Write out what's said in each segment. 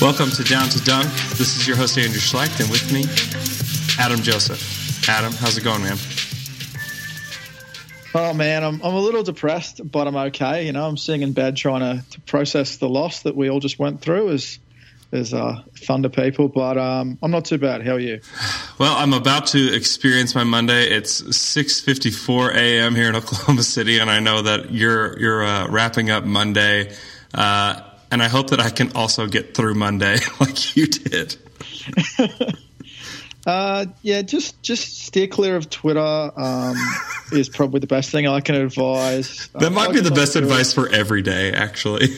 Welcome to Down to Dunk. This is your host Andrew Schlecht, and with me, Adam Joseph. Adam, how's it going, man? Oh man, I'm I'm a little depressed, but I'm okay. You know, I'm sitting in bed trying to, to process the loss that we all just went through as as uh, Thunder people. But um, I'm not too bad. How are you? Well, I'm about to experience my Monday. It's 6:54 a.m. here in Oklahoma City, and I know that you're you're uh, wrapping up Monday. Uh, and I hope that I can also get through Monday like you did. Uh, yeah, just just steer clear of Twitter. Um, is probably the best thing I can advise. That might be the best advice for every day, actually.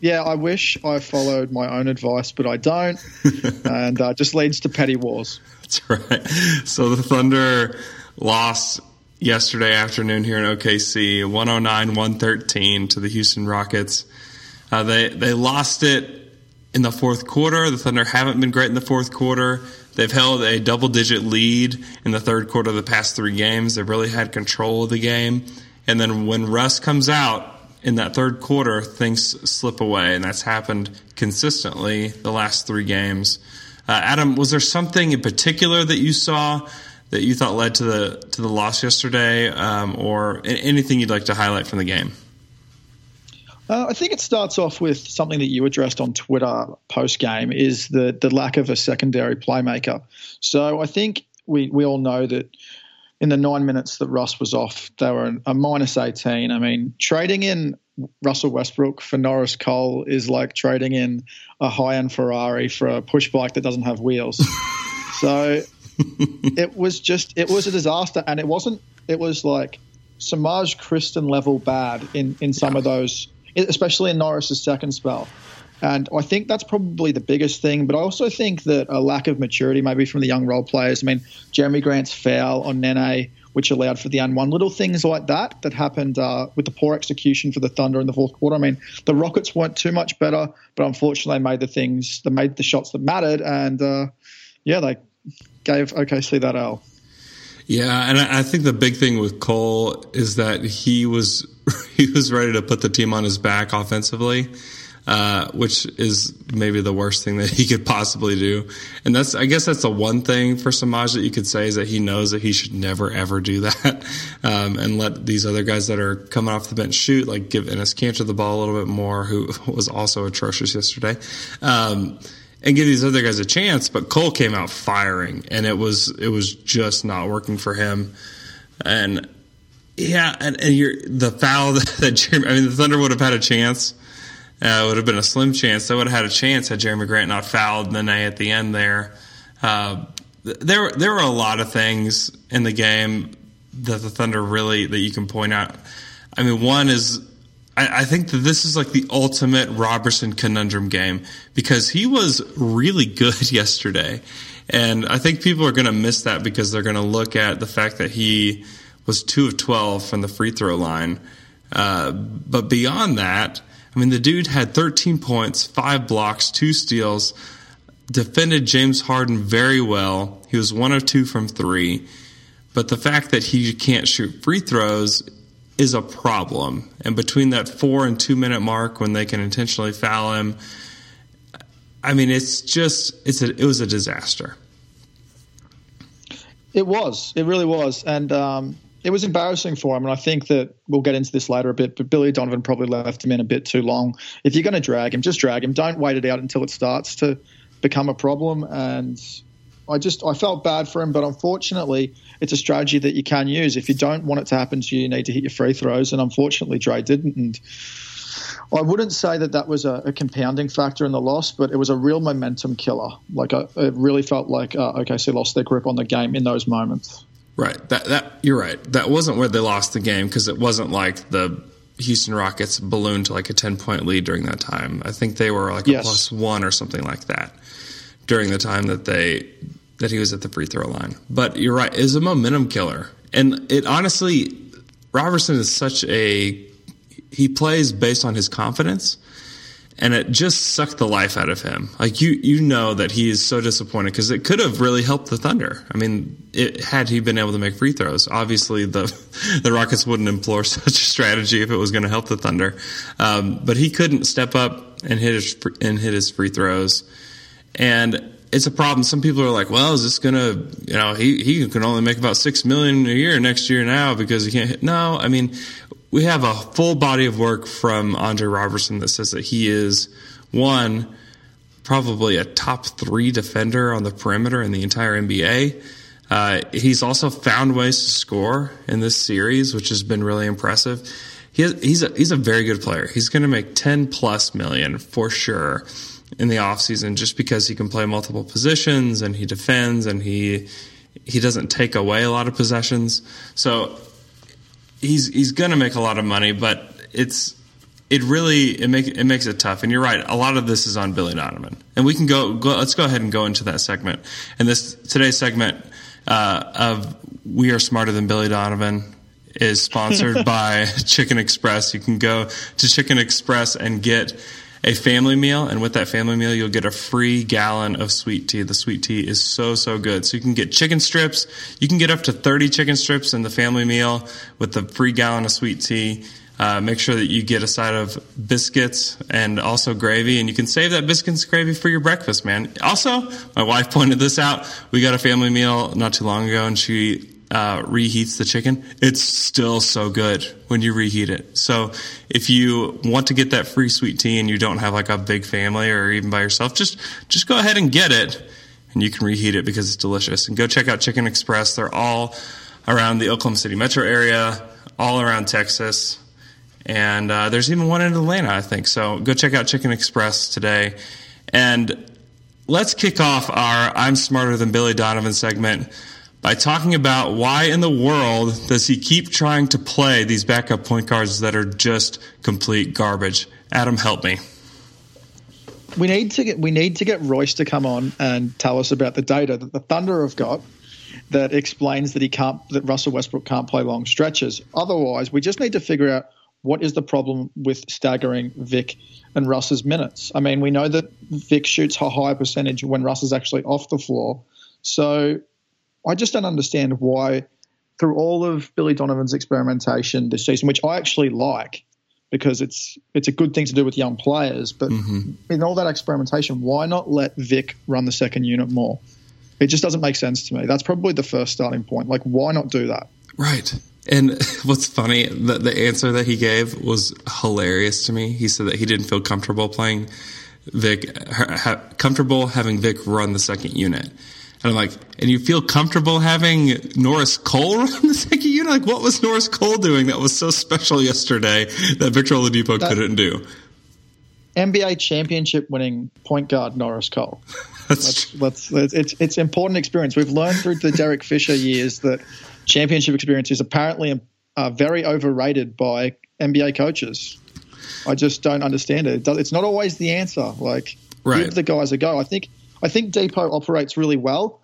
Yeah, I wish I followed my own advice, but I don't, and uh, just leads to petty wars. That's right. So the Thunder lost yesterday afternoon here in OKC, 109-113 to the Houston Rockets. Uh, they they lost it in the fourth quarter. The Thunder haven't been great in the fourth quarter. They've held a double digit lead in the third quarter of the past three games. They've really had control of the game. And then when Russ comes out in that third quarter, things slip away. And that's happened consistently the last three games. Uh, Adam, was there something in particular that you saw that you thought led to the to the loss yesterday, um, or anything you'd like to highlight from the game? Uh, I think it starts off with something that you addressed on Twitter post game is the the lack of a secondary playmaker. So I think we we all know that in the nine minutes that Russ was off, they were a minus eighteen. I mean, trading in Russell Westbrook for Norris Cole is like trading in a high end Ferrari for a push bike that doesn't have wheels. so it was just it was a disaster, and it wasn't. It was like Semaj Christon level bad in in some of those, especially in Norris's second spell. And I think that's probably the biggest thing. But I also think that a lack of maturity, maybe from the young role players. I mean, Jerami Grant's foul on Nene, which allowed for the unwon little things like that that happened uh, with the poor execution for the Thunder in the fourth quarter. I mean, the Rockets weren't too much better, but unfortunately, they made the things, they made the shots that mattered, and uh, yeah, they gave OKC that L. Yeah, and I I think the big thing with Cole is that he was he was ready to put the team on his back offensively, uh, which is maybe the worst thing that he could possibly do. And that's I guess that's the one thing for Semaj that you could say is that he knows that he should never ever do that, um, and let these other guys that are coming off the bench shoot, like give Enes Kanter the ball a little bit more, who was also atrocious yesterday. Um, and give these other guys a chance. But Cole came out firing, and it was it was just not working for him. And yeah, and, and the foul that Jerami. I mean, the Thunder would have had a chance. Uh, it would have been a slim chance. They would have had a chance had Jerami Grant not fouled Nene at the end there. Uh, there, there were a lot of things in the game that the Thunder really that you can point out. I mean, one is I, I think that this is like the ultimate Robertson conundrum game because he was really good yesterday. And I think people are going to miss that because they're going to look at the fact that he was two of 12 from the free throw line. Uh, but beyond that, I mean, the dude had 13 points, five blocks, two steals, defended James Harden very well. He was one of two from three. But the fact that he can't shoot free throws is a problem. And between that four and two minute mark when they can intentionally foul him, I mean, it's just it's a, it was a disaster. It was. It really was. And um, it was embarrassing for him. And I think that we'll get into this later a bit, but Billy Donovan probably left him in a bit too long. If you're going to drag him, just drag him. Don't wait it out until it starts to become a problem. And I just, I felt bad for him, but unfortunately, it's a strategy that you can use. If you don't want it to happen to you, you need to hit your free throws. And unfortunately, Dre didn't. And I wouldn't say that that was a, a compounding factor in the loss, but it was a real momentum killer. Like I, it really felt like uh, OKC lost their grip on the game in those moments. Right. That that you're right. That wasn't where they lost the game because it wasn't like the Houston Rockets ballooned to like a 10 point lead during that time. I think they were like Yes. a plus 1 or something like that during the time that they that he was at the free throw line. But you're right, is a momentum killer. And it honestly Robertson is such a he plays based on his confidence and it just sucked the life out of him. Like you, you know that he is so disappointed because it could have really helped the Thunder. I mean, it, had he been able to make free throws, obviously the the Rockets wouldn't implore such a strategy if it was going to help the Thunder. Um, but he couldn't step up and hit his and hit his free throws, and it's a problem. Some people are like, "Well, is this going to, you know, he he can only make about six million a year next year now because he can't hit." No, I mean, we have a full body of work from Andre Robertson that says that he is one probably a top three defender on the perimeter in the entire NBA. Uh, he's also found ways to score in this series, which has been really impressive. He has, he's a, he's a very good player. He's going to make 10 plus million for sure in the offseason just because he can play multiple positions and he defends and he he doesn't take away a lot of possessions. So he's he's going to make a lot of money, but it's it really it make it makes it tough. And you're right, a lot of this is on Billy Donovan, and we can go, go let's go ahead and go into that segment. And this today's segment uh, of We Are Smarter Than Billy Donovan is sponsored by Chicken Express. You can go to Chicken Express and get a family meal, and with that family meal, you'll get a free gallon of sweet tea. The sweet tea is so, so good. So you can get chicken strips. You can get up to 30 chicken strips in the family meal with the free gallon of sweet tea. Uh, make sure that you get a side of biscuits and also gravy, and you can save that biscuits and gravy for your breakfast, man. Also, my wife pointed this out. We got a family meal not too long ago, and she uh, reheats the chicken, it's still so good when you reheat it. So if you want to get that free sweet tea and you don't have like a big family or even by yourself, just just go ahead and get it, and you can reheat it because it's delicious. And go check out Chicken Express. They're all around the Oklahoma City metro area, all around Texas. And uh, there's even one in Atlanta, I think. So go check out Chicken Express today. And let's kick off our I'm Smarter Than Billy Donovan segment by talking about why in the world does he keep trying to play these backup point guards that are just complete garbage. Adam, help me. We need to get we need to get Royce to come on and tell us about the data that the Thunder have got that explains that he can't that Russell Westbrook can't play long stretches. Otherwise, we just need to figure out what is the problem with staggering Vic and Russ's minutes. I mean, we know that Vic shoots a high percentage when Russ is actually off the floor. So I just don't understand why, through all of Billy Donovan's experimentation this season, which I actually like because it's it's a good thing to do with young players, but mm-hmm. in all that experimentation, why not let Vic run the second unit more? It just doesn't make sense to me. That's probably the first starting point. Like, why not do that? Right. And what's funny, the, the answer that he gave was hilarious to me. He said that he didn't feel comfortable playing Vic, ha, comfortable having Vic run the second unit. And I'm like, and you feel comfortable having Norris Cole run the second unit? Like, what was Norris Cole doing that was so special yesterday that Victor Oladipo That- couldn't do? NBA championship winning point guard Norris Cole. That's Let's, let's it's it's important experience. We've learned through the Derek Fisher years that championship experience is apparently uh, very overrated by NBA coaches. I just don't understand it. it it's not always the answer. Like Right. give the guys a go. I think I think Dipo operates really well.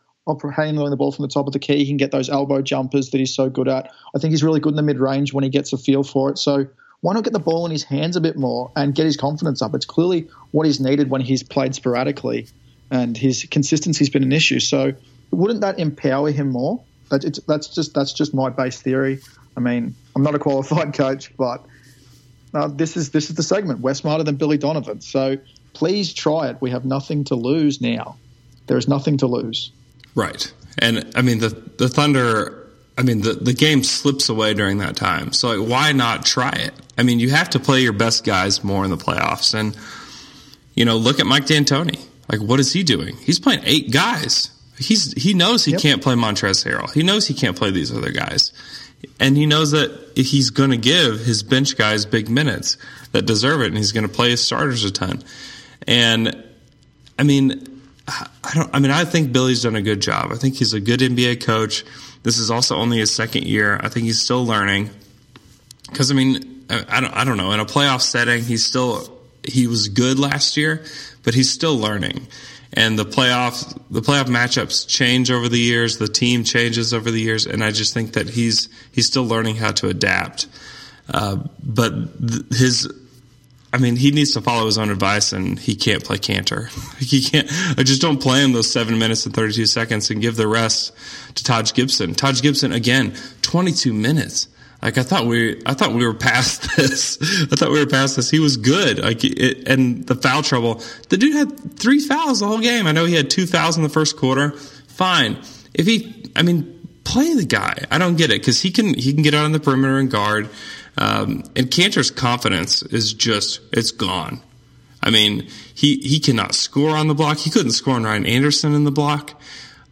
Handling the ball from the top of the key, he can get those elbow jumpers that he's so good at. I think he's really good in the mid range when he gets a feel for it. So why not get the ball in his hands a bit more and get his confidence up? It's clearly what he's needed when he's played sporadically, and his consistency's been an issue. So wouldn't that empower him more? It's- That's just that's just my base theory. I mean, I'm not a qualified coach, but uh, this is this is the segment. We're smarter than Billy Donovan, so please try it. We have nothing to lose now. There is nothing to lose. Right. And I mean the the Thunder I mean the the game slips away during that time. So like why not try it? I mean you have to play your best guys more in the playoffs and you know look at Mike D'Antoni. Like what is he doing? He's playing eight guys. He's he knows he Yep. can't play Montrezl Harrell. He knows he can't play these other guys. And he knows that he's going to give his bench guys big minutes that deserve it and he's going to play his starters a ton. And I mean I don't. I mean, I think Billy's done a good job. I think he's a good NBA coach. This is also only his second year. I think he's still learning. Because I mean, I don't. I don't know. In a playoff setting, he's still he was good last year, but he's still learning. And the playoff the playoff matchups change over the years. The team changes over the years, and I just think that he's he's still learning how to adapt. Uh, but th- his I mean, he needs to follow his own advice, and he can't play Kanter. he can't. I just don't play him those seven minutes and thirty-two seconds, and give the rest to Taj Gibson. Taj Gibson again, twenty-two minutes. Like I thought we, I thought we were past this. I thought we were past this. He was good. Like it, and the foul trouble. The dude had three fouls the whole game. I know he had two fouls in the first quarter. Fine. If he, I mean, play the guy. I don't get it because he can he can get out on the perimeter and guard. Um, and Kanter's confidence is just, it's gone. I mean, he, he cannot score on the block. He couldn't score on Ryan Anderson in the block.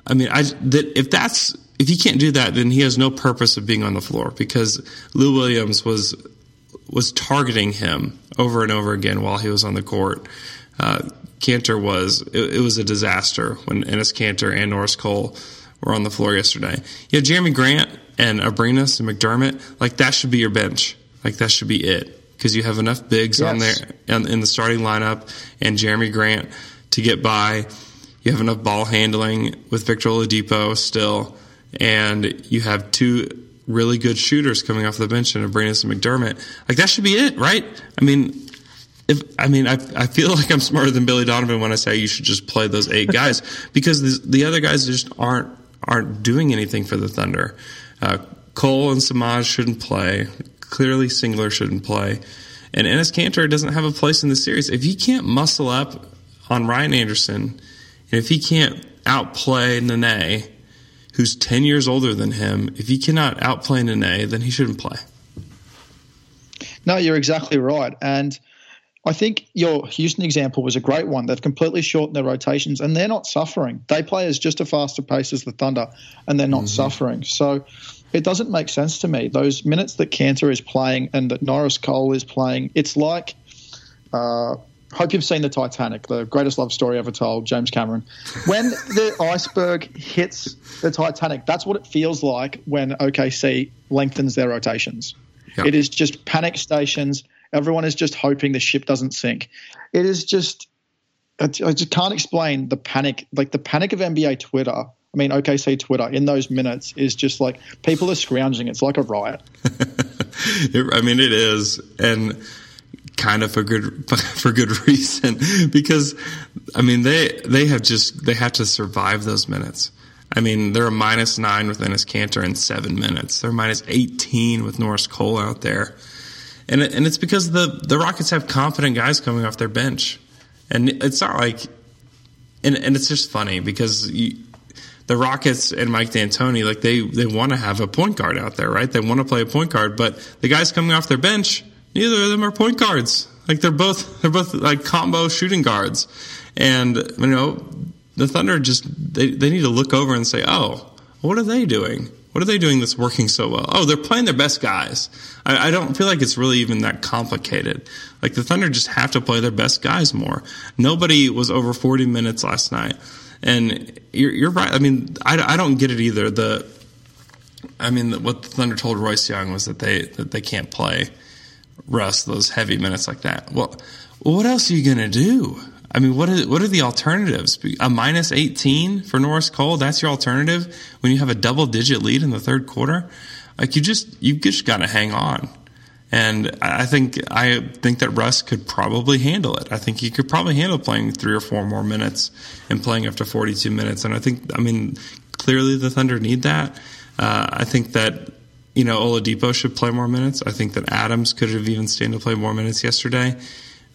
I mean, I, that, if that's, if he can't do that, then he has no purpose of being on the floor because Lou Williams was, was targeting him over and over again while he was on the court. Uh, Kanter was, it, it, was a disaster when Enes Kanter and Norris Cole were on the floor yesterday. You know, Jerami Grant and Abrines and McDermott, like that should be your bench. Like that should be it because you have enough bigs yes. on there in, in the starting lineup and Jerami Grant to get by. You have enough ball handling with Victor Oladipo still, and you have two really good shooters coming off the bench and Abrines and McDermott. Like that should be it, right? I mean, if I mean, I, I feel like I'm smarter than Billy Donovan when I say you should just play those eight guys because the, the other guys just aren't aren't doing anything for the Thunder. Uh, Cole and Semaj shouldn't play. Clearly, Singler shouldn't play. And Enes Kanter doesn't have a place in the series. If he can't muscle up on Ryan Anderson, and if he can't outplay Nene, who's 10 years older than him, if he cannot outplay Nene, then he shouldn't play. No, you're exactly right. And I think your Houston example was a great one. They've completely shortened their rotations and they're not suffering. They play as just a faster pace as the Thunder and they're not mm-hmm. suffering. So it doesn't make sense to me. Those minutes that Kanter is playing and that Norris Cole is playing, it's like. Uh, hope you've seen the Titanic, the greatest love story ever told, James Cameron. When the iceberg hits the Titanic, that's what it feels like when OKC lengthens their rotations. Yep. It is just panic stations Everyone is just hoping the ship doesn't sink. It is just, I just can't explain the panic, like the panic of NBA Twitter. I mean, OKC Twitter in those minutes is just like people are scrounging. It's like a riot. I mean, it is, and kind of for good for good reason because I mean they they have just they have to survive those minutes. I mean, they're a minus nine with Enes Kanter in seven minutes. They're minus 18 with Norris Cole out there and and it's because the the Rockets have confident guys coming off their bench, and it's not like, and and it's just funny because you, the Rockets and Mike D'Antoni like they they want to have a point guard out there, right? They want to play a point guard, but the guys coming off their bench, neither of them are point guards. Like they're both they're both like combo shooting guards, and you know the Thunder just they they need to look over and say, oh, what are they doing? What are they doing that's working so well? Oh, they're playing their best guys. I, I, don't feel like it's really even that complicated. Like the Thunder just have to play their best guys more. Nobody was over 40 minutes last night. And you're, you're right. I mean, I, I don't get it either. The, I mean, what the Thunder told Royce Young was that they, that they can't play Russ those heavy minutes like that. Well, what else are you going to do? I mean, what are what are the alternatives? A minus eighteen for Norris Cole. That's your alternative when you have a double digit lead in the third quarter. Like you just you just got to hang on. And I think I think that Russ could probably handle it. I think he could probably handle playing three or four more minutes and playing to 42 minutes. And I think, I mean, clearly the Thunder need that. Uh, I think that you know Oladipo should play more minutes. I think that Adams could have even stayed to play more minutes yesterday.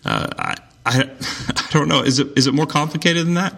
Uh, I, I, I don't know. Is it is it more complicated than that?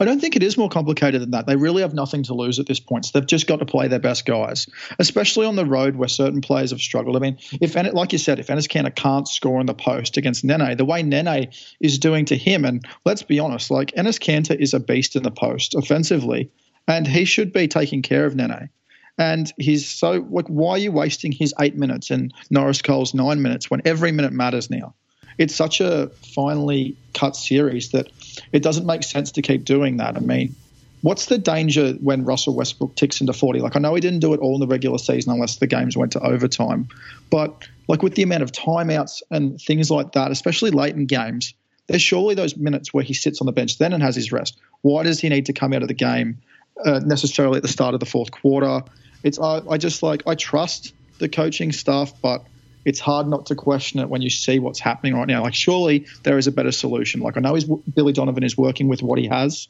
I don't think it is more complicated than that. They really have nothing to lose at this point. So they've just got to play their best guys, especially on the road where certain players have struggled. I mean, if like you said, if Enes Kanter can't score in the post against Nene, the way Nene is doing to him, and let's be honest, like Enes Kanter is a beast in the post offensively, and he should be taking care of Nene. And he's so like, why are you wasting his eight minutes and Norris Cole's nine minutes when every minute matters now? It's such a finely cut series that it doesn't make sense to keep doing that. I mean, what's the danger when Russell Westbrook ticks into 40? Like, I know he didn't do it all in the regular season unless the games went to overtime, but like with the amount of timeouts and things like that, especially late in games, there's surely those minutes where he sits on the bench then and has his rest. Why does he need to come out of the game uh, necessarily at the start of the fourth quarter? It's I, I just like I trust the coaching staff, but it's hard not to question it when you see what's happening right now. Like, surely there is a better solution. Like, I know he's, Billy Donovan is working with what he has,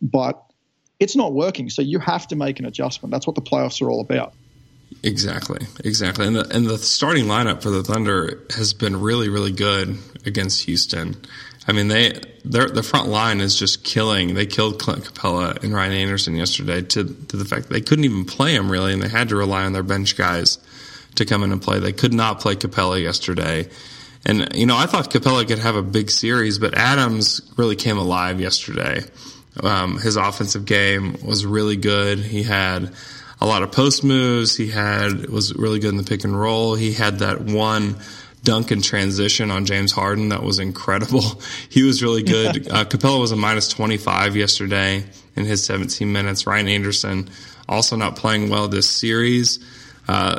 but it's not working. So you have to make an adjustment. That's what the playoffs are all about. Exactly, exactly. And the, and the starting lineup for the Thunder has been really, really good against Houston. I mean, they their the front line is just killing. They killed Clint Capela and Ryan Anderson yesterday to to the fact they couldn't even play him really, and they had to rely on their bench guys to come in and play. They could not play Capela yesterday. And, you know, I thought Capela could have a big series, but Adams really came alive yesterday. Um, his offensive game was really good. He had a lot of post moves. He had, was really good in the pick and roll. He had that one dunk and transition on James Harden that was incredible. He was really good. uh, Capela was a minus 25 yesterday in his 17 minutes. Ryan Anderson also not playing well this series. Uh,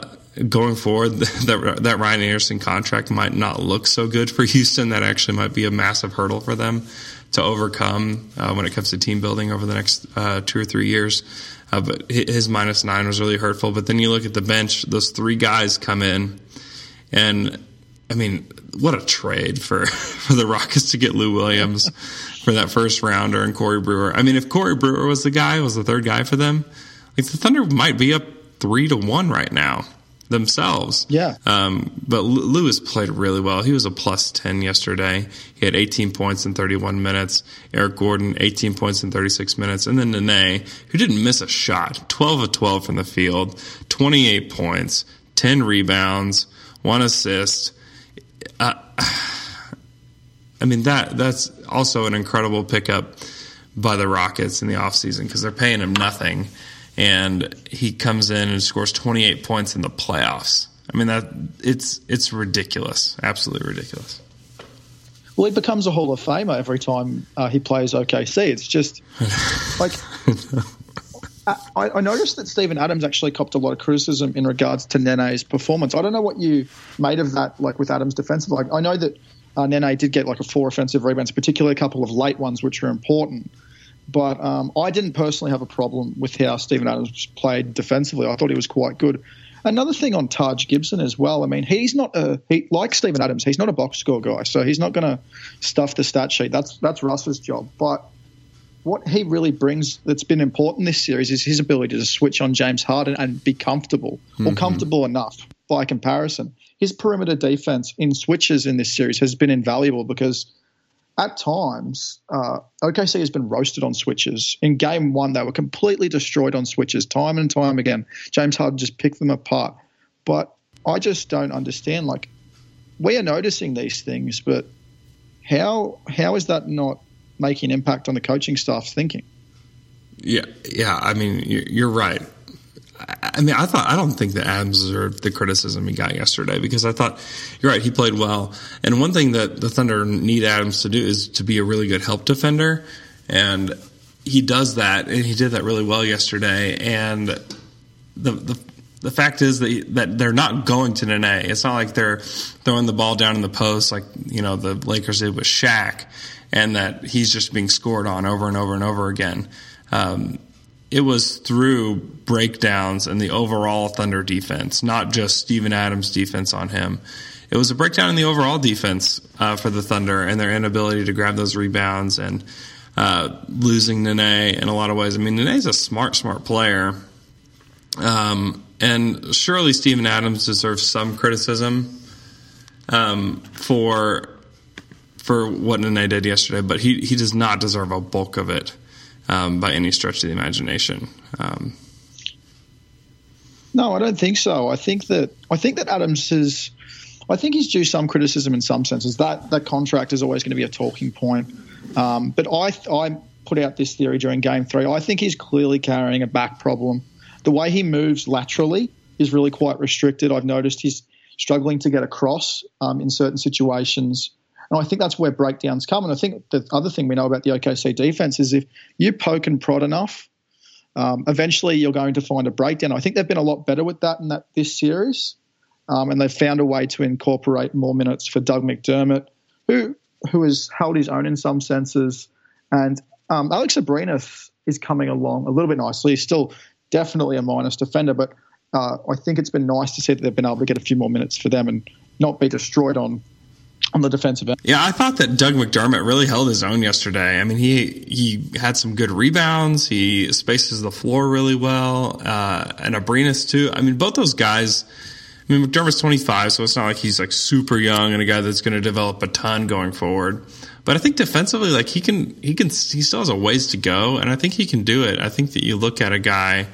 going forward, that that Ryan Anderson contract might not look so good for Houston. That actually might be a massive hurdle for them to overcome uh, when it comes to team building over the next uh, two or three years. Uh, but his minus nine was really hurtful. But then you look at the bench; those three guys come in, and I mean, what a trade for for the Rockets to get Lou Williams for that first rounder and Corey Brewer. I mean, if Corey Brewer was the guy, was the third guy for them, like the Thunder might be up three to one right now themselves. Yeah. Um, but Lewis played really well. He was a plus 10 yesterday. He had 18 points in 31 minutes. Eric Gordon, 18 points in 36 minutes. And then Nene, who didn't miss a shot, 12 of 12 from the field, 28 points, 10 rebounds, one assist. Uh, I mean, that that's also an incredible pickup by the Rockets in the offseason because they're paying him nothing and he comes in and scores 28 points in the playoffs. I mean that it's it's ridiculous, absolutely ridiculous. Well, he becomes a Hall of Famer every time uh, he plays OKC. It's just like I, I, noticed that Steven Adams actually copped a lot of criticism in regards to Nene's performance. I don't know what you made of that, like with Adams' defensive. Like I know that uh, Nene did get like a four offensive rebounds, particularly a couple of late ones, which are important. But um, I didn't personally have a problem with how Steven Adams played defensively. I thought he was quite good. Another thing on Taj Gibson as well. I mean, he's not a he like Steven Adams. He's not a box score guy, so he's not going to stuff the stat sheet. That's that's Russ's job. But what he really brings that's been important this series is his ability to switch on James Harden and be comfortable mm-hmm. or comfortable enough by comparison. His perimeter defense in switches in this series has been invaluable because at times, uh, OKC has been roasted on switches. In game one, they were completely destroyed on switches time and time again. James Harden just picked them apart. But I just don't understand. Like, we are noticing these things, but how how is that not making impact on the coaching staff's thinking? Yeah, yeah. I mean, you're right. I mean, I thought I don't think that Adams deserved the criticism he got yesterday because I thought you're right. He played well, and one thing that the Thunder need Adams to do is to be a really good help defender, and he does that, and he did that really well yesterday. And the the the fact is that that they're not going to Nene. It's not like they're throwing the ball down in the post like you know the Lakers did with Shaq, and that he's just being scored on over and over and over again. Um, it was through breakdowns and the overall Thunder defense, not just Steven Adams' defense on him. It was a breakdown in the overall defense uh, for the Thunder and their inability to grab those rebounds and uh, losing Nene in a lot of ways. I mean, Nene's a smart, smart player. Um, and surely Steven Adams deserves some criticism um, for for what Nene did yesterday, but he, he does not deserve a bulk of it um, by any stretch of the imagination. Um, no, I don't think so. I think that I think that Adams is. I think he's due some criticism in some senses. That that contract is always going to be a talking point. Um, but I I put out this theory during Game Three. I think he's clearly carrying a back problem. The way he moves laterally is really quite restricted. I've noticed he's struggling to get across um, in certain situations. And I think that's where breakdowns come. And I think the other thing we know about the OKC defense is if you poke and prod enough, um, eventually you're going to find a breakdown. I think they've been a lot better with that in that this series, um, and they've found a way to incorporate more minutes for Doug McDermott, who who has held his own in some senses, and um, Alex Abrines is coming along a little bit nicely. He's still definitely a minus defender, but uh, I think it's been nice to see that they've been able to get a few more minutes for them and not be destroyed on on the defensive end. Yeah, I thought that Doug McDermott really held his own yesterday. I mean, he he had some good rebounds. He spaces the floor really well, uh, and Abrines too. I mean, both those guys. I mean, McDermott's 25, so it's not like he's like super young and a guy that's going to develop a ton going forward. But I think defensively, like he can, he can, he still has a ways to go, and I think he can do it. I think that you look at a guy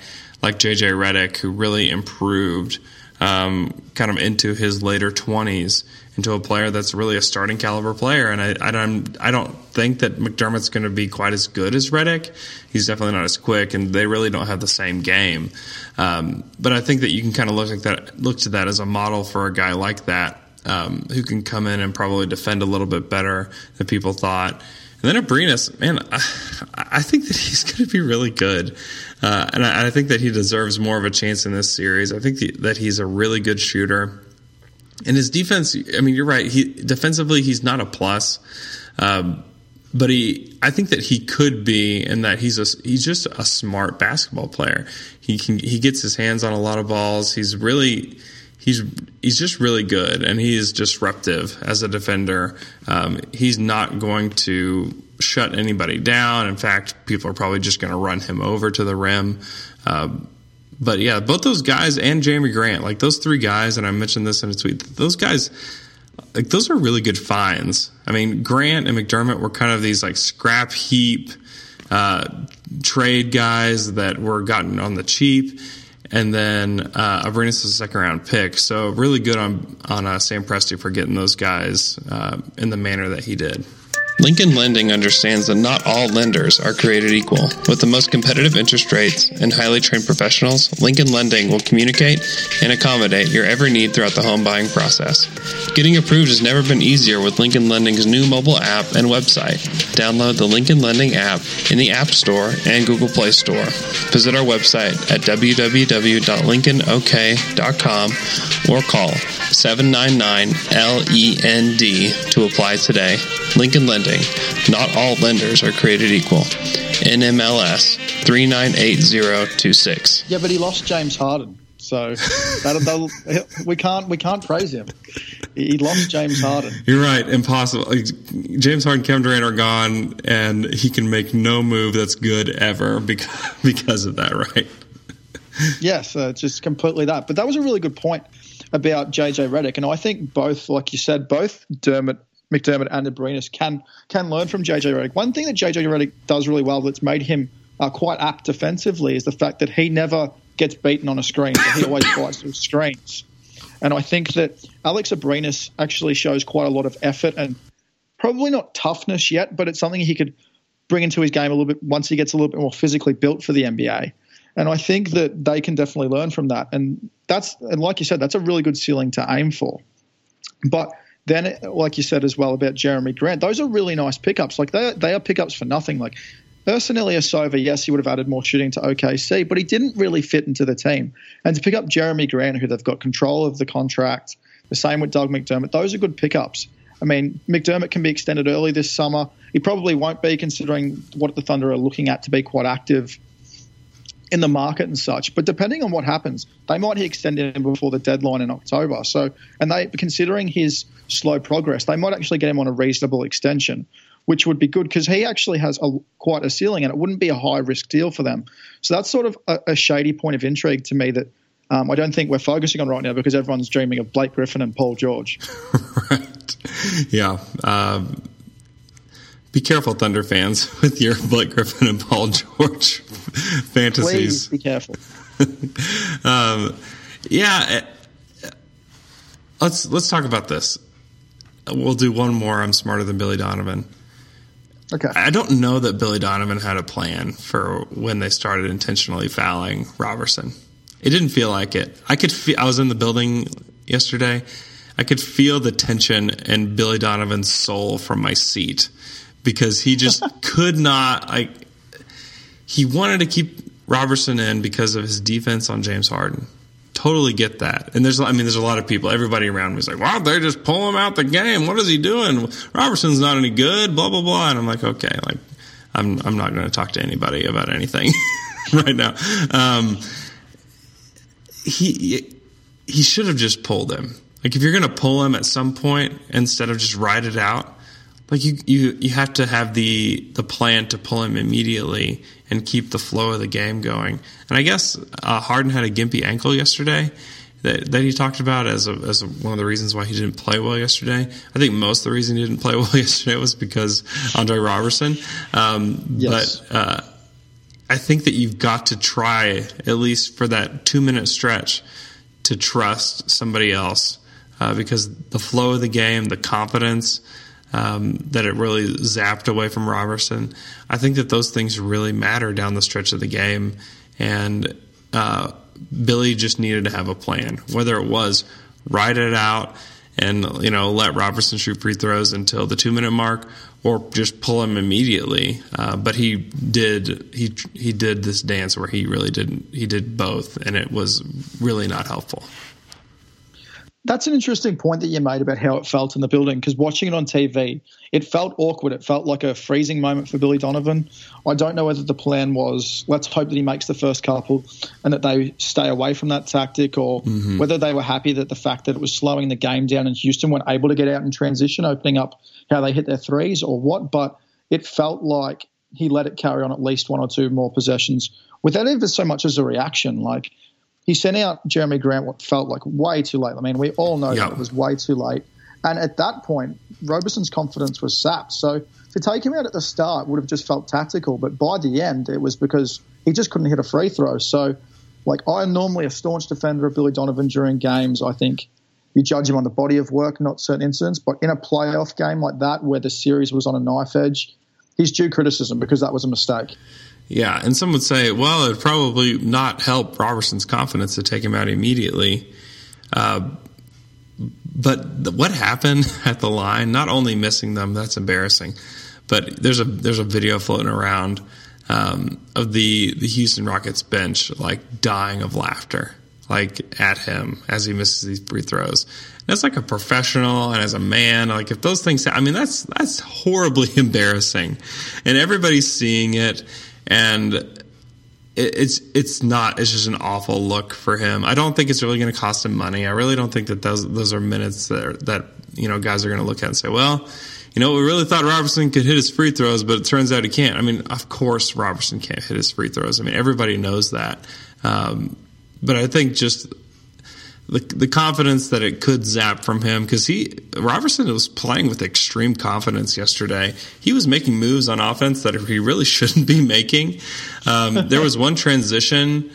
like JJ Redick who really improved, um, kind of into his later 20s into a player that's really a starting caliber player. And I, I don't, I don't think that McDermott's going to be quite as good as Redick. He's definitely not as quick, and they really don't have the same game. Um, but I think that you can kind of look like that, look to that as a model for a guy like that. Um, who can come in and probably defend a little bit better than people thought. And then Abrines, man, I, I think that he's going to be really good. Uh, and I, I, think that he deserves more of a chance in this series. I think the, that he's a really good shooter. And his defense, I mean, you're right. He defensively, he's not a plus, um, but he, I think that he could be, and that he's a, he's just a smart basketball player. He can, he gets his hands on a lot of balls. He's really, he's he's just really good, and he is disruptive as a defender. Um, he's not going to shut anybody down. In fact, people are probably just going to run him over to the rim. Um, but yeah, both those guys and Jerami Grant, like those three guys, and I mentioned this in a tweet, those guys, like those are really good finds. I mean, Grant and McDermott were kind of these like scrap heap uh, trade guys that were gotten on the cheap. And then uh, Abrines is a second round pick. So really good on, on uh, Sam Presti for getting those guys uh, in the manner that he did. Lincoln Lending understands that not all lenders are created equal. With the most competitive interest rates and highly trained professionals, Lincoln Lending will communicate and accommodate your every need throughout the home buying process. Getting approved has never been easier with Lincoln Lending's new mobile app and website. Download the Lincoln Lending app in the App Store and Google Play Store. Visit our website at www.lincolnok.com or call 799 LEND to apply today. Lincoln Lending. Not all lenders are created equal. NMLS 398026. Yeah, but he lost James Harden. So that, we can't we can't praise him. He lost James Harden. You're right. Impossible. James Harden, Kevin Durant are gone, and he can make no move that's good ever because because of that. Right. yes, uh, just completely that. But that was a really good point about JJ Redick, and I think both, like you said, both Dermot McDermott and Abrines can can learn from JJ Redick. One thing that JJ Redick does really well that's made him uh, quite apt defensively is the fact that he never gets beaten on a screen. He always fights through screens. And I think that Alex Abrines actually shows quite a lot of effort and probably not toughness yet, but it's something he could bring into his game a little bit once he gets a little bit more physically built for the NBA. And I think that they can definitely learn from that. And that's and like you said, that's a really good ceiling to aim for. But then, like you said as well about Jerami Grant, those are really nice pickups. Like they they are pickups for nothing. Like Ersan Ilyasova, yes, he would have added more shooting to OKC, but he didn't really fit into the team. And to pick up Jerami Grant, who they've got control of the contract, the same with Doug McDermott, those are good pickups. I mean, McDermott can be extended early this summer. He probably won't be, considering what the Thunder are looking at to be quite active in the market and such. But depending on what happens, they might extend him before the deadline in October. So, and they considering his slow progress, they might actually get him on a reasonable extension, which would be good because he actually has a, quite a ceiling, and it wouldn't be a high risk deal for them. So that's sort of a, a shady point of intrigue to me that. Um, I don't think we're focusing on right now because everyone's dreaming of Blake Griffin and Paul George. right. Yeah. Um, be careful, Thunder fans, with your Blake Griffin and Paul George fantasies. Please be careful. um, yeah, uh, let's let's talk about this. We'll do one more. I'm smarter than Billy Donovan. Okay. I don't know that Billy Donovan had a plan for when they started intentionally fouling Robertson. It didn't feel like it. I could feel. I was in the building yesterday. I could feel the tension in Billy Donovan's soul from my seat because he just could not like he wanted to keep Robertson in because of his defense on James Harden. Totally get that. And there's, I mean, there's a lot of people, everybody around me is like, wow, they just pull him out the game. What is he doing? Robertson's not any good, blah, blah, blah. And I'm like, okay, like, I'm, I'm not going to talk to anybody about anything right now. Um, he, he should have just pulled him. Like, if you're going to pull him at some point instead of just ride it out, like you, you, you have to have the, the plan to pull him immediately and keep the flow of the game going. And I guess uh, Harden had a gimpy ankle yesterday that, that he talked about as, a, as a, one of the reasons why he didn't play well yesterday. I think most of the reason he didn't play well yesterday was because Andre Robertson. Um, yes. But uh, I think that you've got to try, at least for that two minute stretch, to trust somebody else uh, because the flow of the game, the confidence, um, that it really zapped away from Robertson. I think that those things really matter down the stretch of the game, and uh, Billy just needed to have a plan. Whether it was ride it out and you know let Robertson shoot free throws until the two minute mark, or just pull him immediately. Uh, but he did he he did this dance where he really didn't he did both, and it was really not helpful. That's an interesting point that you made about how it felt in the building because watching it on TV, it felt awkward. It felt like a freezing moment for Billy Donovan. I don't know whether the plan was let's hope that he makes the first couple and that they stay away from that tactic or mm-hmm. whether they were happy that the fact that it was slowing the game down and Houston weren't able to get out in transition, opening up how they hit their threes or what. But it felt like he let it carry on at least one or two more possessions without ever so much as a reaction. Like he sent out Jerami Grant what felt like way too late. I mean, we all know yep. that it was way too late. And at that point, Roberson's confidence was sapped. So to take him out at the start would have just felt tactical, but by the end, it was because he just couldn't hit a free throw. So, like, I'm normally a staunch defender of Billy Donovan during games. I think you judge him on the body of work, not certain incidents. But in a playoff game like that, where the series was on a knife edge, he's due criticism because that was a mistake. Yeah, and some would say, well, it'd probably not help Robertson's confidence to take him out immediately. Uh, but the, what happened at the line? Not only missing them, that's embarrassing. But there's a there's a video floating around um, of the the Houston Rockets bench like dying of laughter, like at him as he misses these free throws. And as like a professional and as a man, like if those things, I mean, that's that's horribly embarrassing, and everybody's seeing it and it's it's not it's just an awful look for him. I don't think it's really going to cost him money. I really don't think that those those are minutes that are, that you know guys are going to look at and say, well, you know, we really thought Robertson could hit his free throws, but it turns out he can't. I mean, of course Robertson can't hit his free throws. I mean, everybody knows that. Um, but I think just the, the confidence that it could zap from him because he Robertson was playing with extreme confidence yesterday. He was making moves on offense that he really shouldn't be making. Um, there was one transition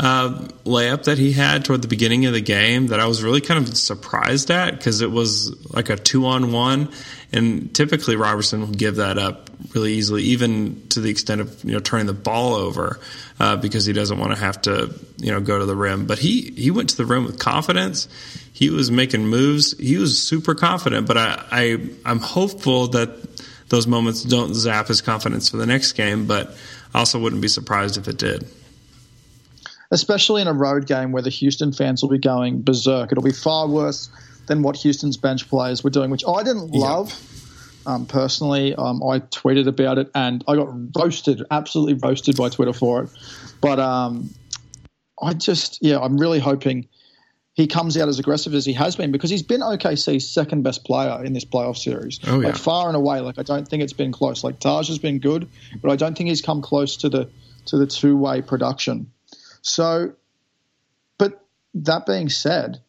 uh, layup that he had toward the beginning of the game that I was really kind of surprised at because it was like a two on one, and typically Robertson will give that up really easily, even to the extent of you know turning the ball over uh, because he doesn't want to have to you know go to the rim. But he he went to the rim with confidence. He was making moves. He was super confident. But I, I I'm hopeful that those moments don't zap his confidence for the next game. But I also wouldn't be surprised if it did especially in a road game where the Houston fans will be going berserk. It'll be far worse than what Houston's bench players were doing, which I didn't love. Um, personally, um, I tweeted about it and I got roasted, absolutely roasted by Twitter for it. But um, I just, yeah, I'm really hoping he comes out as aggressive as he has been because he's been OKC's second best player in this playoff series. Oh, yeah. Like far and away. Like I don't think it's been close. Like Taj has been good, but I don't think he's come close to the to the two way production so, but that being said,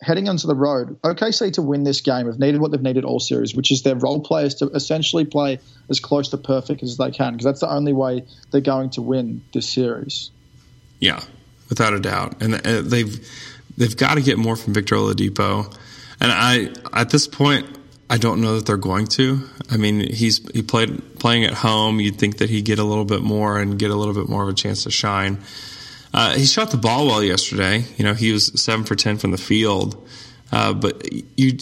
heading onto the road, OKC to win this game have needed what they've needed all series, which is their role players to essentially play as close to perfect as they can, because that's the only way they're going to win this series. Yeah, without a doubt, and uh, they've they've got to get more from Victor Oladipo, and I at this point. I don't know that they're going to. I mean, he's he played playing at home. You'd think that he'd get a little bit more and get a little bit more of a chance to shine. Uh, he shot the ball well yesterday. You know, he was seven for ten from the field. Uh, but you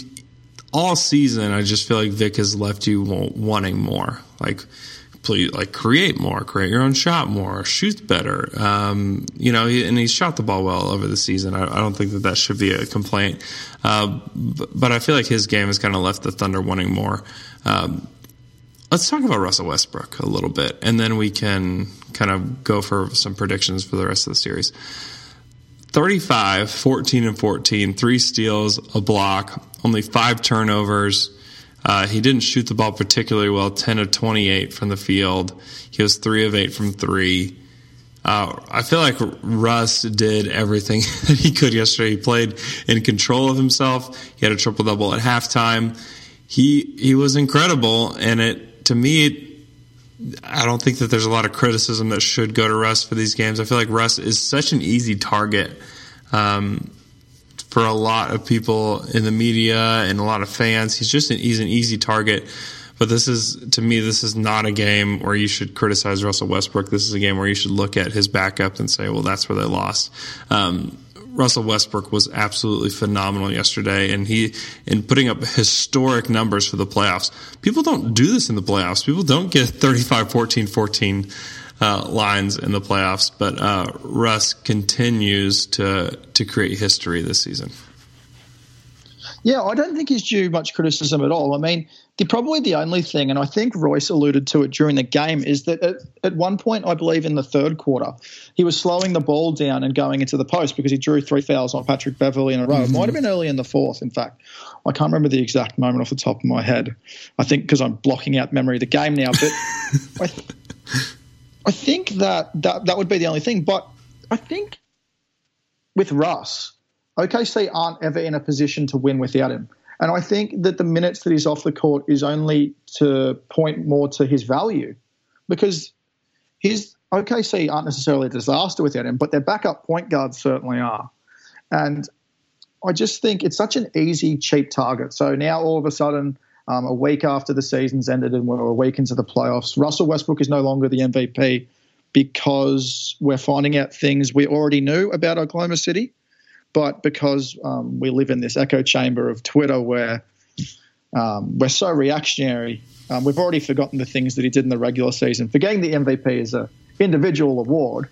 all season, I just feel like Vic has left you wanting more. Like, please, like create more, create your own shot more, shoot better. Um, you know, and he's shot the ball well over the season. I, I, don't think that that should be a complaint. Uh, but, but, I feel like his game has kind of left the Thunder wanting more. Um, let's talk about Russell Westbrook a little bit, and then we can kind of go for some predictions for the rest of the series. 35, 14 and 14, three steals, a block, only five turnovers. Uh, he didn't shoot the ball particularly well, 10 of 28 from the field. He was 3 of 8 from 3. Uh, I feel like Russ did everything that he could yesterday. He played in control of himself. He had a triple double at halftime. He he was incredible, and it to me, I don't think that there's a lot of criticism that should go to Russ for these games. I feel like Russ is such an easy target. Um, for a lot of people in the media and a lot of fans. He's just an, he's an easy target. But this is, to me, this is not a game where you should criticize Russell Westbrook. This is a game where you should look at his backup and say, well, that's where they lost. Um, Russell Westbrook was absolutely phenomenal yesterday, and he in putting up historic numbers for the playoffs. People don't do this in the playoffs. People don't get 35, 14, 14 uh, lines in the playoffs. But uh, Russ continues to to create history this season. Yeah, I don't think he's due much criticism at all. I mean, the, probably the only thing, and I think Royce alluded to it during the game, is that at, at, one point, I believe in the third quarter, he was slowing the ball down and going into the post because he drew three fouls on Patrick Beverley in a row. Mm-hmm. It might have been early in the fourth, in fact. I can't remember the exact moment off the top of my head. I think because I'm blocking out memory of the game now, but I, I think that, that that would be the only thing. But I think with Russ, OKC aren't ever in a position to win without him. And I think that the minutes that he's off the court is only to point more to his value because his OKC aren't necessarily a disaster without him, but their backup point guards certainly are. And I just think it's such an easy, cheap target. So now all of a sudden, um, a week after the season's ended and we're a week into the playoffs, Russell Westbrook is no longer the MVP because we're finding out things we already knew about Oklahoma City but because um, we live in this echo chamber of Twitter where um, we're so reactionary, um, we've already forgotten the things that he did in the regular season. Forgetting the MVP is an individual award.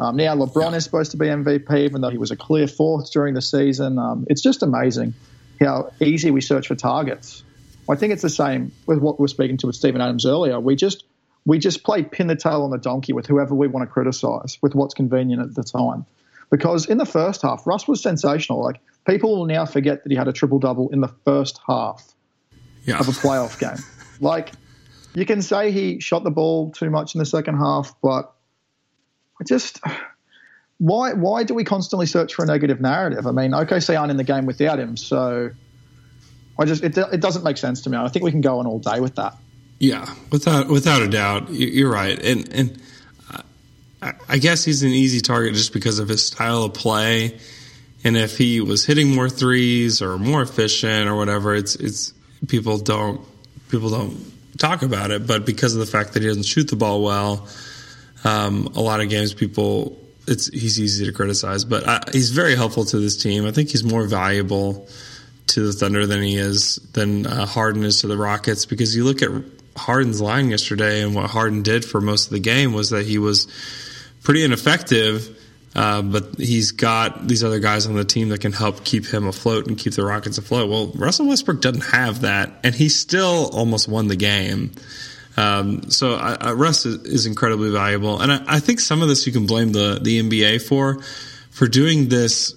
Um, now LeBron is supposed to be MVP, even though he was a clear fourth during the season. Um, it's just amazing how easy we search for targets. I think it's the same with what we were speaking to with Steven Adams earlier. We just we just play pin the tail on the donkey with whoever we want to criticize, with what's convenient at the time because in the first half, Russ was sensational. Like people will now forget that he had a triple double in the first half yeah. of a playoff game. Like you can say he shot the ball too much in the second half, but I just why why do we constantly search for a negative narrative? I mean, OKC aren't in the game without him, so I just it, it doesn't make sense to me. I think we can go on all day with that. Yeah, without without a doubt, you're right, and and I guess he's an easy target just because of his style of play. And if he was hitting more threes or more efficient or whatever, it's it's people don't people don't talk about it. But because of the fact that he doesn't shoot the ball well, um, a lot of games people it's he's easy to criticize. But I, he's very helpful to this team. I think he's more valuable to the Thunder than he is than uh, Harden is to the Rockets because you look at Harden's line yesterday and what Harden did for most of the game was that he was pretty ineffective. Uh, but he's got these other guys on the team that can help keep him afloat and keep the Rockets afloat. Well, Russell Westbrook doesn't have that, and he still almost won the game. Um, so I, I, Russ is, is, incredibly valuable, and I, I, think some of this you can blame the the NBA for for doing this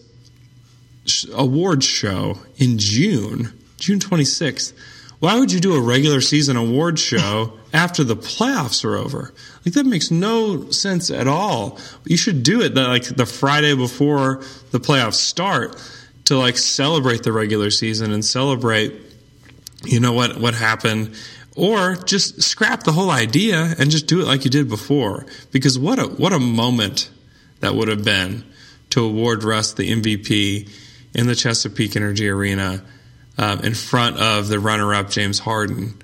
sh- awards show in June, June twenty sixth. Why would you do a regular season awards show after the playoffs are over? Like that makes no sense at all. You should do it like the Friday before the playoffs start to like celebrate the regular season and celebrate you know what what happened or just scrap the whole idea and just do it like you did before because what a what a moment that would have been to award Russ the MVP in the Chesapeake Energy Arena um, in front of the runner-up James Harden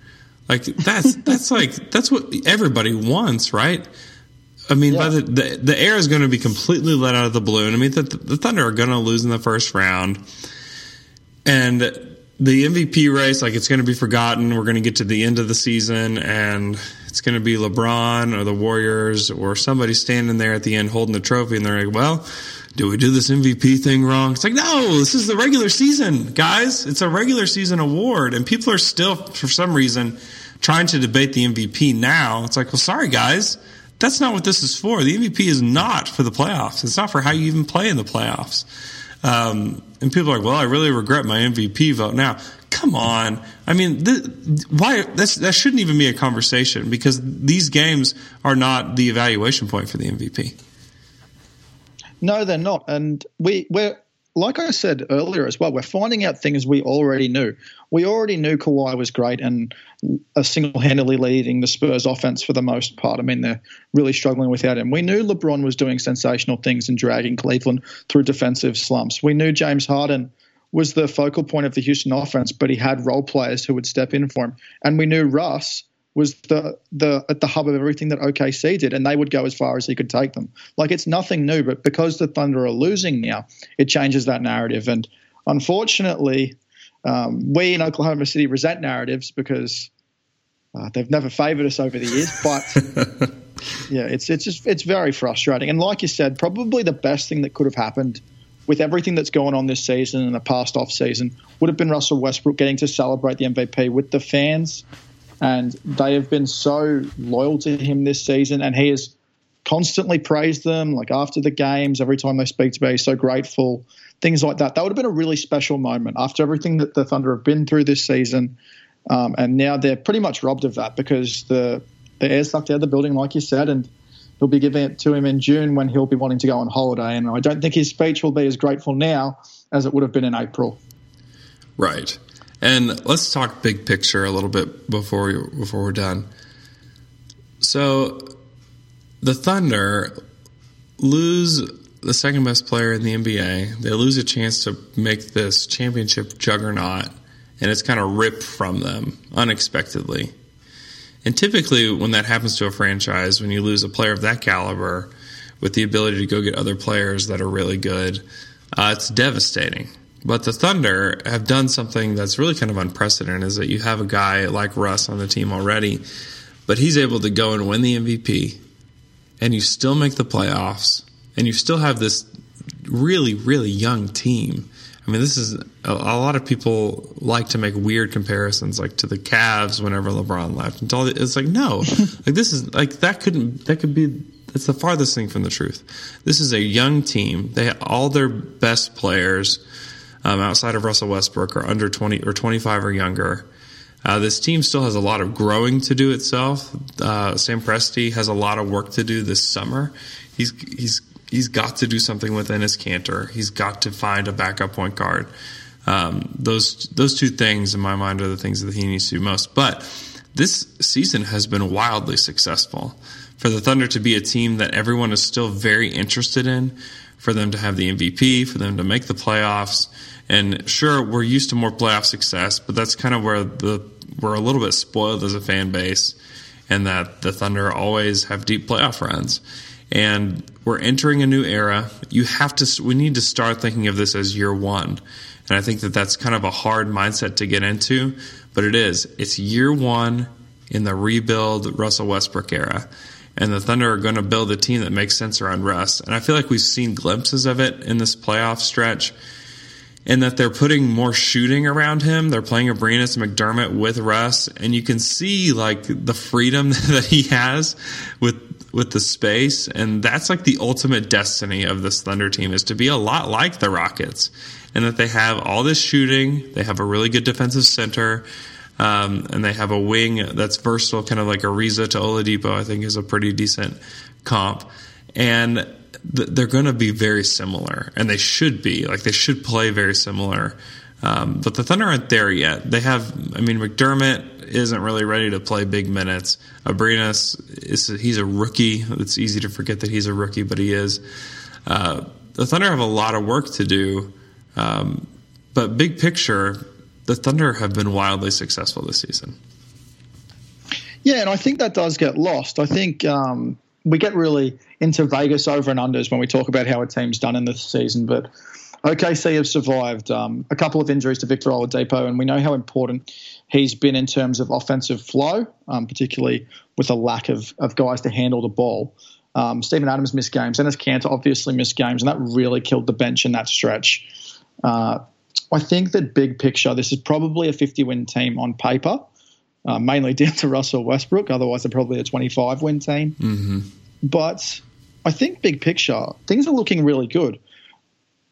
like that's that's like that's what everybody wants, right? I mean, yeah. by the, the, the air is going to be completely let out of the balloon. I mean, the, the Thunder are going to lose in the first round. and the MVP race, like it's going to be forgotten. We're going to get to the end of the season, and it's going to be LeBron or the Warriors or somebody standing there at the end holding the trophy, and they're like, "Well, do we do this MVP thing wrong?" It's like, no, this is the regular season, guys. It's a regular season award, and people are still, for some reason, trying to debate the MVP now. It's like, well, sorry, guys. That's not what this is for. The MVP is not for the playoffs. It's not for how you even play in the playoffs. Um, and people are like, well, I really regret my MVP vote now. Come on. I mean, th- why? That's, that shouldn't even be a conversation because these games are not the evaluation point for the MVP. No, they're not. And we, we're, like I said earlier as well, we're finding out things we already knew. We already knew Kawhi was great and a single handedly leading the Spurs offense for the most part. I mean, they're really struggling without him. We knew LeBron was doing sensational things and dragging Cleveland through defensive slumps. We knew James Harden was the focal point of the Houston offense, but he had role players who would step in for him. And we knew Russ was the the at the hub of everything that OKC did, and they would go as far as he could take them. Like it's nothing new, but because the Thunder are losing now, it changes that narrative. And unfortunately, um, we in Oklahoma City resent narratives because uh, they've never favoured us over the years. But yeah, it's it's just it's very frustrating. And like you said, probably the best thing that could have happened with everything that's going on this season and the past off season would have been Russell Westbrook getting to celebrate the MVP with the fans and they have been so loyal to him this season, and he has constantly praised them. Like after the games, every time they speak to me, he's so grateful. Things like that. That would have been a really special moment after everything that the Thunder have been through this season, um, and now they're pretty much robbed of that because the the air sucked out of the building, like you said, and he'll be giving it to him in June when he'll be wanting to go on holiday. And I don't think his speech will be as grateful now as it would have been in April. Right. And let's talk big picture a little bit before we, before we're done. So, the Thunder lose the second best player in the NBA. They lose a chance to make this championship juggernaut, and it's kind of ripped from them unexpectedly. And typically, when that happens to a franchise, when you lose a player of that caliber with the ability to go get other players that are really good, uh, it's devastating. But the Thunder have done something that's really kind of unprecedented is that you have a guy like Russ on the team already, but he's able to go and win the MVP, and you still make the playoffs, and you still have this really, really young team. I mean, this is a, a, lot of people like to make weird comparisons, like to the Cavs whenever LeBron left. And all, it's like no, like this is like that couldn't that could be that's the farthest thing from the truth. This is a young team. They all their best players um, outside of Russell Westbrook are under 20 or 25 or younger. Uh, this team still has a lot of growing to do itself. Uh, Sam Presti has a lot of work to do this summer. He's he's he's got to do something with Enes Kanter. He's got to find a backup point guard. Um, those those two things in my mind are the things that he needs to do most. But this season has been wildly successful for the Thunder to be a team that everyone is still very interested in, for them to have the MVP, for them to make the playoffs. And sure, we're used to more playoff success, but that's kind of where the we're a little bit spoiled as a fan base, and that the Thunder always have deep playoff runs. And we're entering a new era. You have to. We need to start thinking of this as year one, and I think that that's kind of a hard mindset to get into, but it is. It's year one in the rebuild Russell Westbrook era and the Thunder are going to build a team that makes sense around Russ. And I feel like we've seen glimpses of it in this playoff stretch in that they're putting more shooting around him. They're playing Abrines McDermott with Russ, and you can see like the freedom that he has with with the space, and that's like the ultimate destiny of this Thunder team is to be a lot like the Rockets, and that they have all this shooting. They have a really good defensive center. Um, and they have a wing that's versatile, kind of like Ariza to Oladipo. I think is a pretty decent comp, and they're going to be very similar, and they should be. Like they should play very similar. Um, but the Thunder aren't there yet. They have, I mean, McDermott isn't really ready to play big minutes. Abrines is he's a rookie. It's easy to forget that he's a rookie, but he is. Uh, the Thunder have a lot of work to do, um, but big picture, the Thunder have been wildly successful this season. Yeah, and I think that does get lost. I think um, we get really into Vegas over and unders when we talk about how a team's done in this season, but OKC have survived um, a couple of injuries to Victor Oladipo, and we know how important he's been in terms of offensive flow, um, particularly with a lack of, of guys to handle the ball. Um, Steven Adams missed games, and Enes Kanter obviously missed games, and that really killed the bench in that stretch. Uh, I think that big picture, this is probably a 50 win team on paper, uh, mainly down to Russell Westbrook. Otherwise, they're probably a 25 win team. Mm-hmm. But I think big picture, things are looking really good.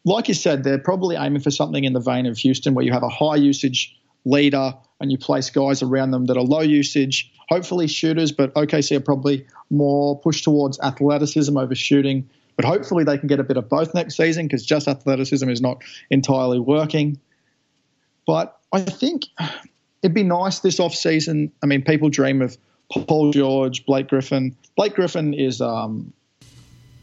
Like you said, they're probably aiming for something in the vein of Houston, where you have a high usage leader and you place guys around them that are low usage, hopefully shooters, but OKC are probably more pushed towards athleticism over shooting. But hopefully they can get a bit of both next season because just athleticism is not entirely working. But I think it'd be nice this off season. I mean, people dream of Paul George, Blake Griffin. Blake Griffin is um,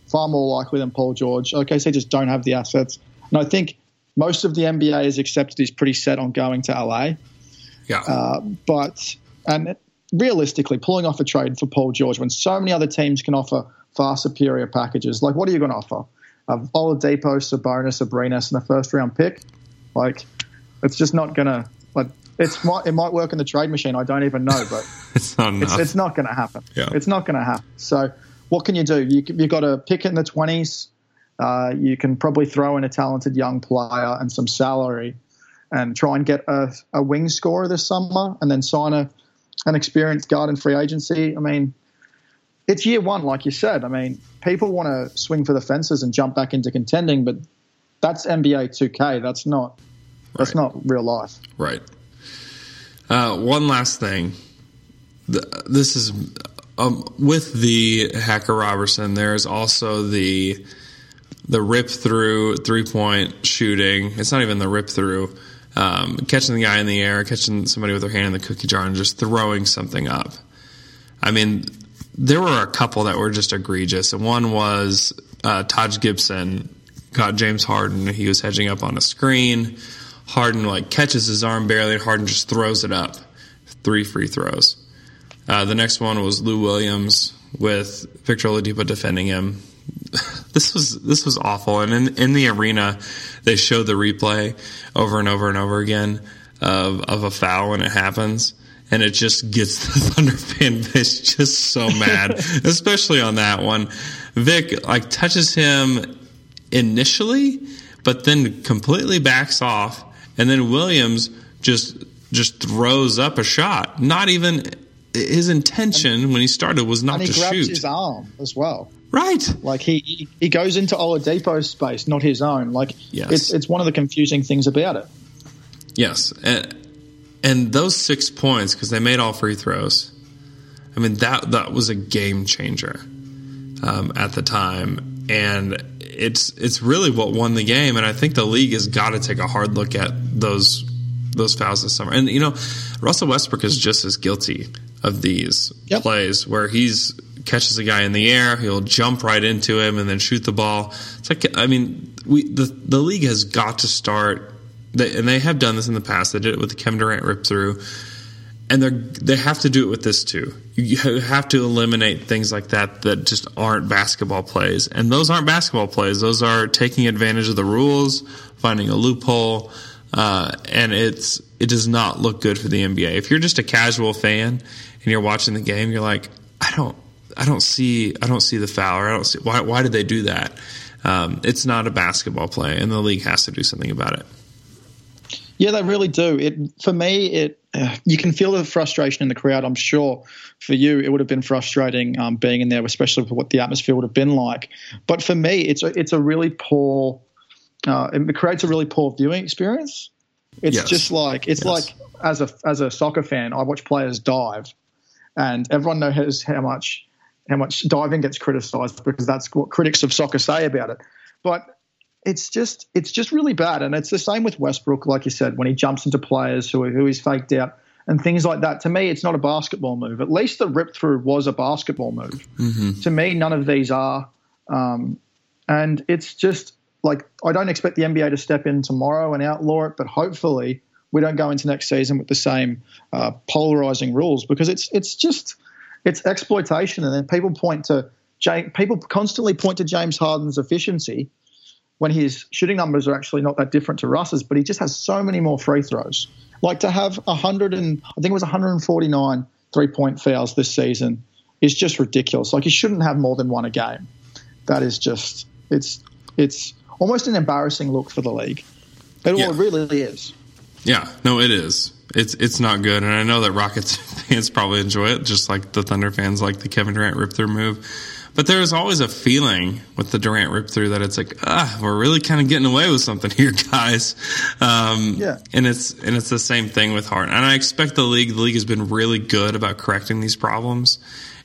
far more likely than Paul George. Okay, so just don't have the assets. And I think most of the NBA has accepted he's pretty set on going to LA. Yeah. Uh, but and realistically, pulling off a trade for Paul George when so many other teams can offer far superior packages, like what are you going to offer? A Oladipo, Sabonis, Abrines, and a first round pick? Like, it's just not going to like. It's it might work in the trade machine. I don't even know, but it's not. It's, it's not going to happen. Yeah. It's not going to happen. So, what can you do? You you've got a pick in the twenties. Uh, you can probably throw in a talented young player and some salary, and try and get a, a wing scorer this summer, and then sign a an experienced guard in free agency. I mean, it's year one, like you said. I mean, people want to swing for the fences and jump back into contending, but that's NBA 2K. That's not. That's Right. not real life. Right. Uh, one last thing. The, this is um, with the Hack-a-Roberson. There is also the the rip through three point shooting. It's not even the rip through. Um, catching the guy in the air, catching somebody with their hand in the cookie jar, and just throwing something up. I mean, there were a couple that were just egregious. And one was uh, Taj Gibson got James Harden. He was hedging up on a screen. Harden like catches his arm barely. Harden just throws it up. Three free throws. Uh, the next one was Lou Williams with Victor Oladipo defending him. this was this was awful. And in in the arena, they showed the replay over and over and over again of of a foul when it happens, and it just gets the Thunder fan base just so mad, especially on that one. Vic like touches him initially, but then completely backs off, and then Williams just just throws up a shot. Not even his intention when he started was not And he to shoot. his arm as well. Right. Like he he- he goes into Oladipo's space, not his own. Like Yes. it's it's one of the confusing things about it. Yes, and, and those six points because they made all free throws. I mean that that was a game changer um, at the time, and it's it's really what won the game. And I think the league has got to take a hard look at those those fouls this summer. And you know, Russell Westbrook is just as guilty of these Yep. plays where he's catches a guy in the air, he'll jump right into him and then shoot the ball. It's like I mean, we the the league has got to start, they, and they have done this in the past. They did it with the Kevin Durant rip through, and they they have to do it with this too. You have to eliminate things like that that just aren't basketball plays, and those aren't basketball plays. Those are taking advantage of the rules, finding a loophole, uh, and it's it does not look good for the NBA. If you're just a casual fan and you're watching the game, you're like, I don't. I don't see. I don't see the foul. Or I don't see why. Why did they do that? Um, it's not a basketball play, and the league has to do something about it. Yeah, they really do. It for me, it uh, you can feel the frustration in the crowd. I'm sure for you, it would have been frustrating um, being in there, especially for what the atmosphere would have been like. But for me, it's a, it's a really poor. Uh, it creates a really poor viewing experience. It's Yes. just like it's Yes. like as a as a soccer fan, I watch players dive, and everyone knows how much how much diving gets criticized because that's what critics of soccer say about it. But it's just it's just really bad, and it's the same with Westbrook, like you said, when he jumps into players who who he's faked out and things like that. To me, it's not a basketball move. At least the rip through was a basketball move. To me, none of these are, um, and it's just like I don't expect the NBA to step in tomorrow and outlaw it, but hopefully we don't go into next season with the same uh, polarizing rules because it's it's just it's exploitation, and then people point to people constantly point to James Harden's efficiency when his shooting numbers are actually not that different to Russ's, but he just has so many more free throws. Like to have 100 and I think it was 149 three point fouls this season is just ridiculous. Like he shouldn't have more than one a game. That is just it's it's almost an embarrassing look for the league. It, Yeah. really is. Yeah, no, it is. It's it's not good, and I know that Rockets fans probably enjoy it, just like the Thunder fans like the Kevin Durant rip through move. But there is always a feeling with the Durant rip through that it's like, ah, we're really kind of getting away with something here, guys. Um, Yeah. and it's and it's the same thing with Harden. And I expect the league. The league has been really good about correcting these problems,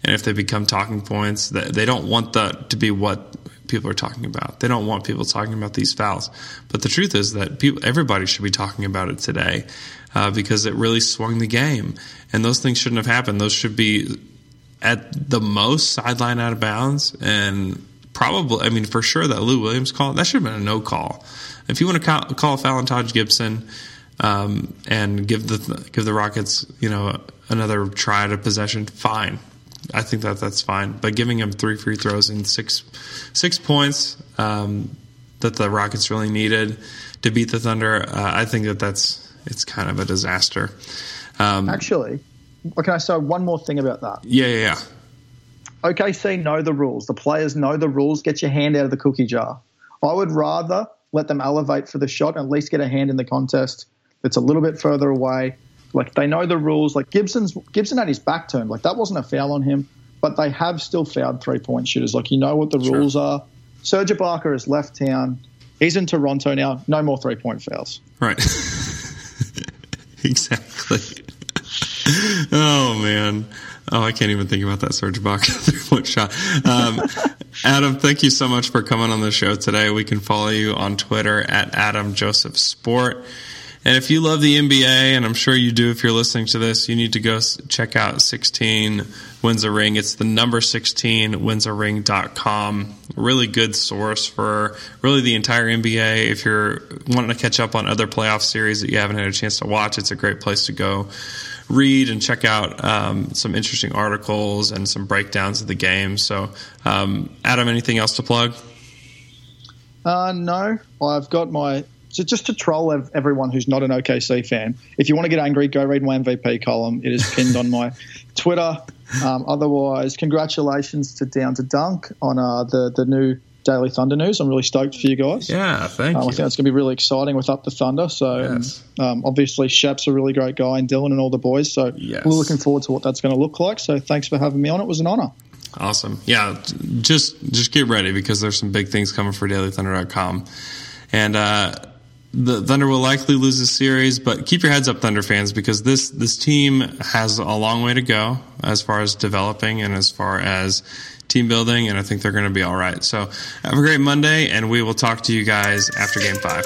and if they become talking points, that they don't want that to be what people are talking about. They don't want people talking about these fouls. But the truth is that people, everybody should be talking about it today uh, because it really swung the game. And those things shouldn't have happened. Those should be at the most sideline out of bounds and probably, I mean, for sure that Lou Williams call, that should have been a no call. If you want to call, call foul on Taj Gibson um, and give the give the Rockets, you know, another try at a possession, fine. I think that that's fine. But giving him three free throws and six six points um, that the Rockets really needed to beat the Thunder, uh, I think that that's it's kind of a disaster. Um, Actually, can I say one more thing about that? yeah, yeah, yeah. OKC know the rules. The players know the rules. Get your hand out of the cookie jar. I would rather let them elevate for the shot and at least get a hand in the contest that's a little bit further away. Like they know the rules. Like Gibson's Gibson had his back turned. Like that wasn't a foul on him, but they have still fouled three point shooters. Like you know what the Sure. rules are. Serge Ibaka has left town. He's in Toronto now. No more three point fouls. Right. exactly. Oh man. Oh, I can't even think about that Serge Ibaka three point shot. Um, Adam, thank you so much for coming on the show today. We can follow you on Twitter at Adam Joseph Sport. And if you love the NBA, and I'm sure you do if you're listening to this, you need to go check out 16 Wins a Ring. It's the number 16 Wins a winsaring.com. Really good source for really the entire NBA. If you're wanting to catch up on other playoff series that you haven't had a chance to watch, it's a great place to go read and check out um, some interesting articles and some breakdowns of the game. So, um, Adam, anything else to plug? Uh, no, I've got my. So just to troll everyone who's not an OKC fan, if you want to get angry, go read my MVP column. It is pinned on my Twitter. Um, otherwise, congratulations to Down to Dunk on uh, the the new Daily Thunder news. I'm really stoked for you guys. Yeah, thank Um, I you. think that's going to be really exciting with Up the Thunder. So, Yes. um, obviously, Shep's a really great guy, and Dylan and all the boys. So, Yes. we're looking forward to what that's going to look like. So, thanks for having me on. It was an honor. Awesome. Yeah, just just get ready because there's some big things coming for dailythunder.com. And uh, the Thunder will likely lose this series, but keep your heads up, Thunder fans, because this this team has a long way to go as far as developing and as far as team building, and I think they're going to be all right. So have a great Monday, and we will talk to you guys after Game Five.